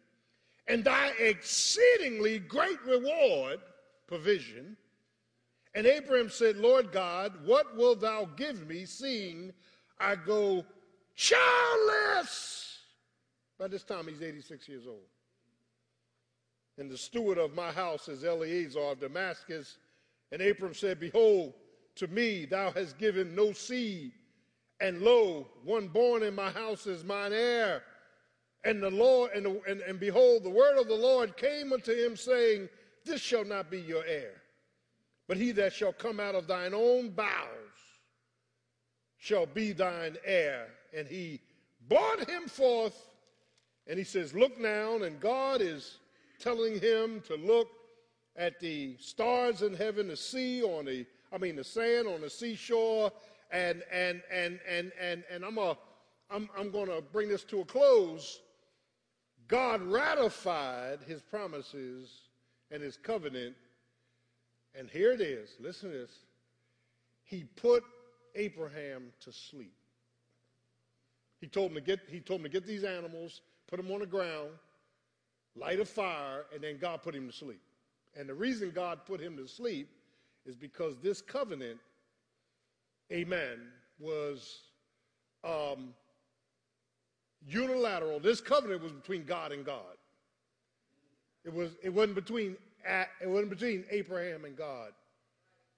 and thy exceedingly great reward, provision. And Abraham said, Lord God, what wilt thou give me, seeing I go childless? By this time, he's 86 years old. and the steward of my house is Eliezer of Damascus. And Abram said, Behold, to me thou hast given no seed, and lo, one born in my house is mine heir. And the Lord, and, and, and behold, the word of the Lord came unto him, saying, This shall not be your heir, but he that shall come out of thine own bowels shall be thine heir. And he brought him forth, and he says, Look now, and God is telling him to look at the stars in heaven, the sea on the, I mean the sand on the seashore, and and and and and and I'm a, I'm I'm going to bring this to a close. God ratified his promises and his covenant, and here it is. Listen to this. He put Abraham to sleep. He told him to get he told him to get these animals, put them on the ground, light a fire, and then God put him to sleep. And the reason God put him to sleep is because this covenant, amen, was um, unilateral. This covenant was between God and God. It was it wasn't between it wasn't between Abraham and God.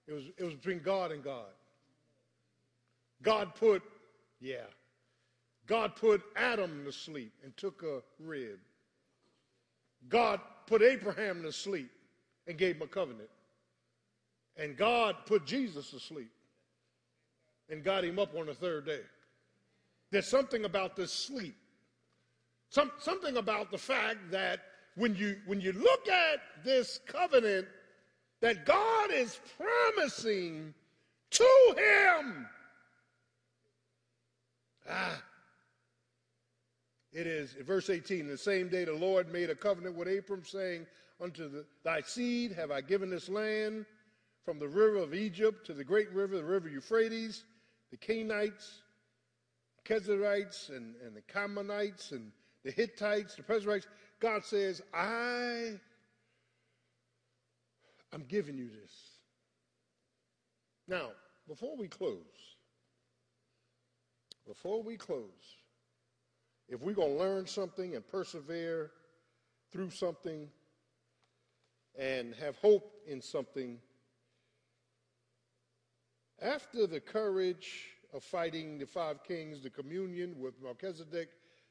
It was it was between God and God. God put yeah. God put Adam to sleep and took a rib. God put Abraham to sleep and gave him a covenant. And God put Jesus to sleep and got him up on the third day. There's something about this sleep, some, something about the fact that when you, when you look at this covenant that God is promising to him, ah, it is, verse 18, the same day the Lord made a covenant with Abram, saying, Unto the, thy seed have I given this land, from the river of Egypt to the great river, the river Euphrates, the Canaanites, Kezerites, and, and the Canaanites, and the Hittites, the Perizzites. God says, I I'm giving you this. Now, before we close, before we close, if we're going to learn something and persevere through something and have hope in something, after the courage of fighting the five kings, the communion with Melchizedek,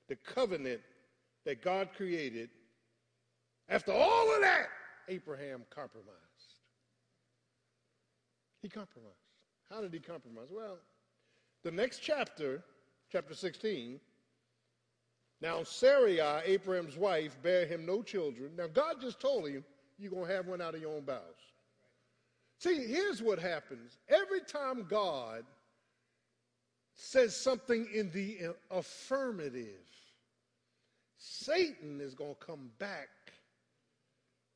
the covenant that God created, after all of that, Abraham compromised. He compromised. How did he compromise? Well, the next chapter, chapter 16, now, Sarai, Abraham's wife, bare him no children. Now, God just told him, you're going to have one out of your own bowels. See, here's what happens. Every time God says something in the affirmative, Satan is going to come back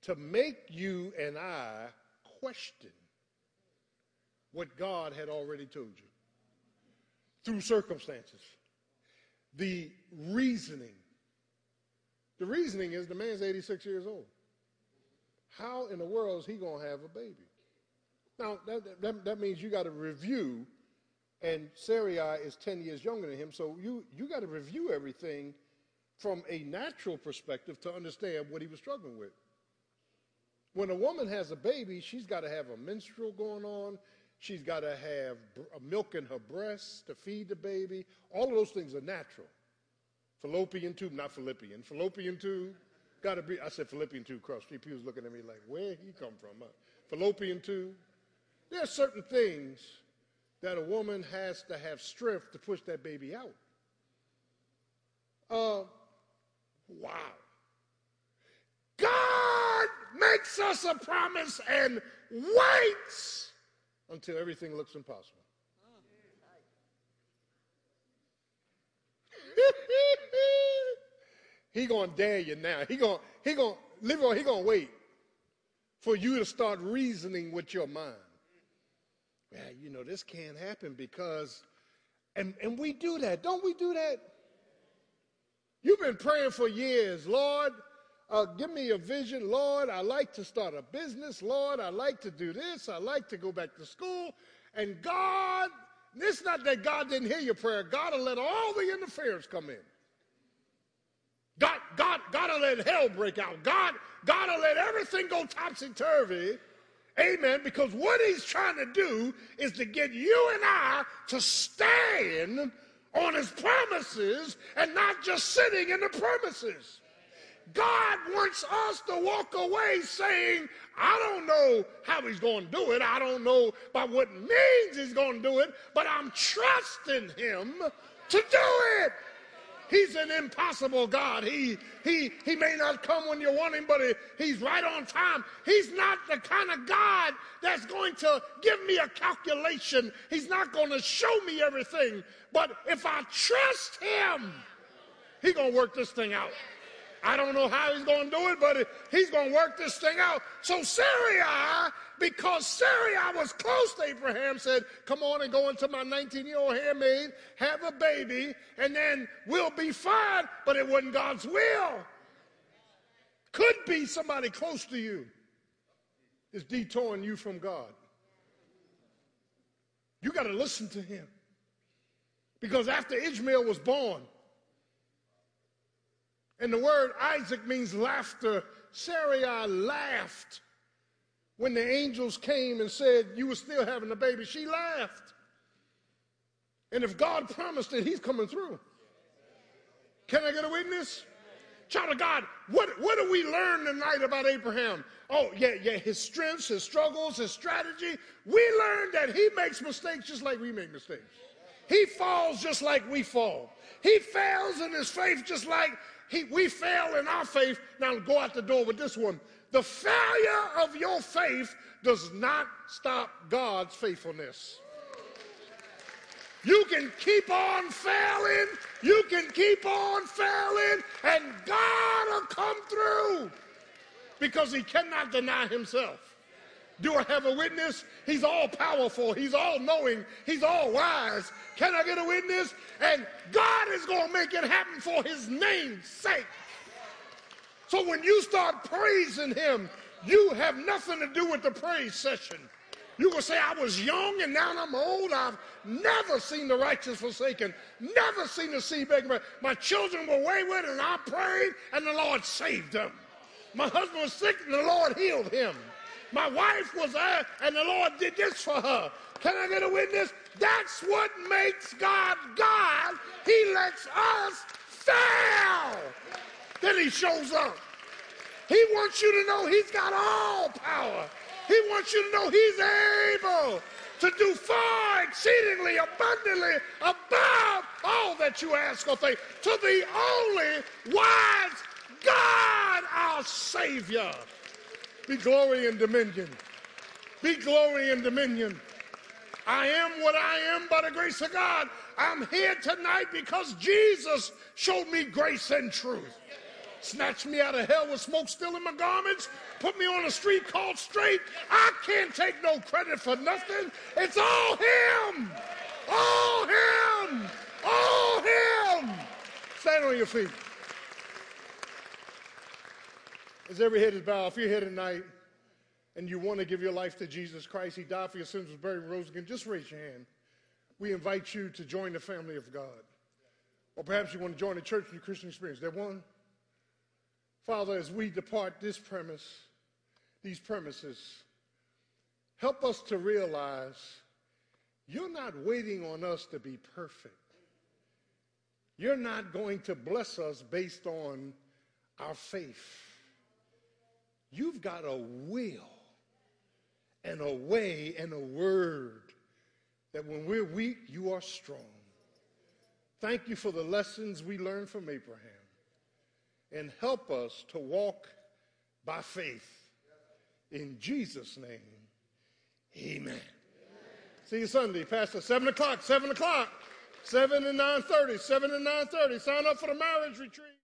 to make you and I question what God had already told you through circumstances the reasoning. The reasoning is the man's 86 years old. How in the world is he going to have a baby? Now, that, that, that means you got to review, and Sarai is 10 years younger than him, so you, you got to review everything from a natural perspective to understand what he was struggling with. When a woman has a baby, she's got to have a menstrual going on. She's got to have milk in her breasts to feed the baby. All of those things are natural. Fallopian tube, not Philippian. Fallopian tube, got to be. I said Philippian tube cross street. People was looking at me like, where he come from? Uh, fallopian tube. There are certain things that a woman has to have strength to push that baby out. Uh, wow. God makes us a promise and waits until everything looks impossible. he gonna dare you now. He gonna he gonna live on. He gonna wait for you to start reasoning with your mind. Yeah, you know this can't happen because, and and we do that, don't we do that? You've been praying for years, Lord uh, give me a vision. Lord, I like to start a business. Lord, I like to do this. I like to go back to school. And God, it's not that God didn't hear your prayer. God will let all the interference come in. God, God, gotta let hell break out. God, gotta let everything go topsy turvy. Amen. Because what he's trying to do is to get you and I to stand on his promises and not just sitting in the promises. God wants us to walk away saying, I don't know how he's going to do it. I don't know by what means he's going to do it, but I'm trusting him to do it. He's an impossible God. He, he, he may not come when you want him, but he, he's right on time. He's not the kind of God that's going to give me a calculation. He's not going to show me everything. But if I trust him, he's going to work this thing out. I don't know how he's going to do it, but he's going to work this thing out. So Sarai, because Sarai was close to Abraham, said, Come on and go into my 19 year old handmaid, have a baby, and then we'll be fine. But it wasn't God's will. Could be somebody close to you is detouring you from God. You got to listen to him. Because after Ishmael was born, and the word Isaac means laughter. Sarai laughed when the angels came and said, You were still having a baby. She laughed. And if God promised it, He's coming through. Can I get a witness? Child of God, what, what do we learn tonight about Abraham? Oh, yeah, yeah, his strengths, his struggles, his strategy. We learn that he makes mistakes just like we make mistakes. He falls just like we fall. He fails in his faith just like he, we fail in our faith. Now go out the door with this one. The failure of your faith does not stop God's faithfulness. You can keep on failing, you can keep on failing, and God will come through because he cannot deny himself. Do I have a witness? He's all powerful. He's all knowing. He's all wise. Can I get a witness? And God is going to make it happen for his name's sake. So when you start praising him, you have nothing to do with the praise session. You can say, I was young and now I'm old. I've never seen the righteous forsaken, never seen the sea begging. My children were wayward and I prayed and the Lord saved them. My husband was sick and the Lord healed him. My wife was there, and the Lord did this for her. Can I get a witness? That's what makes God God. He lets us fail. Then he shows up. He wants you to know he's got all power. He wants you to know he's able to do far exceedingly abundantly above all that you ask or think to the only wise God, our Savior. Be glory and dominion. Be glory and dominion. I am what I am by the grace of God. I'm here tonight because Jesus showed me grace and truth. Snatched me out of hell with smoke still in my garments, put me on a street called straight. I can't take no credit for nothing. It's all Him. All Him. All Him. Stand on your feet. As every head is bowed, if you're here tonight and you want to give your life to Jesus Christ, He died for your sins, was buried, rose again, just raise your hand. We invite you to join the family of God. Or perhaps you want to join the church in your Christian experience. There one? Father, as we depart this premise, these premises, help us to realize you're not waiting on us to be perfect. You're not going to bless us based on our faith. You've got a will and a way and a word that when we're weak, you are strong. Thank you for the lessons we learned from Abraham. And help us to walk by faith. In Jesus' name, amen. See you Sunday, Pastor. 7 o'clock, 7 o'clock. 7 and 9.30, 7 and 9.30. Sign up for the marriage retreat.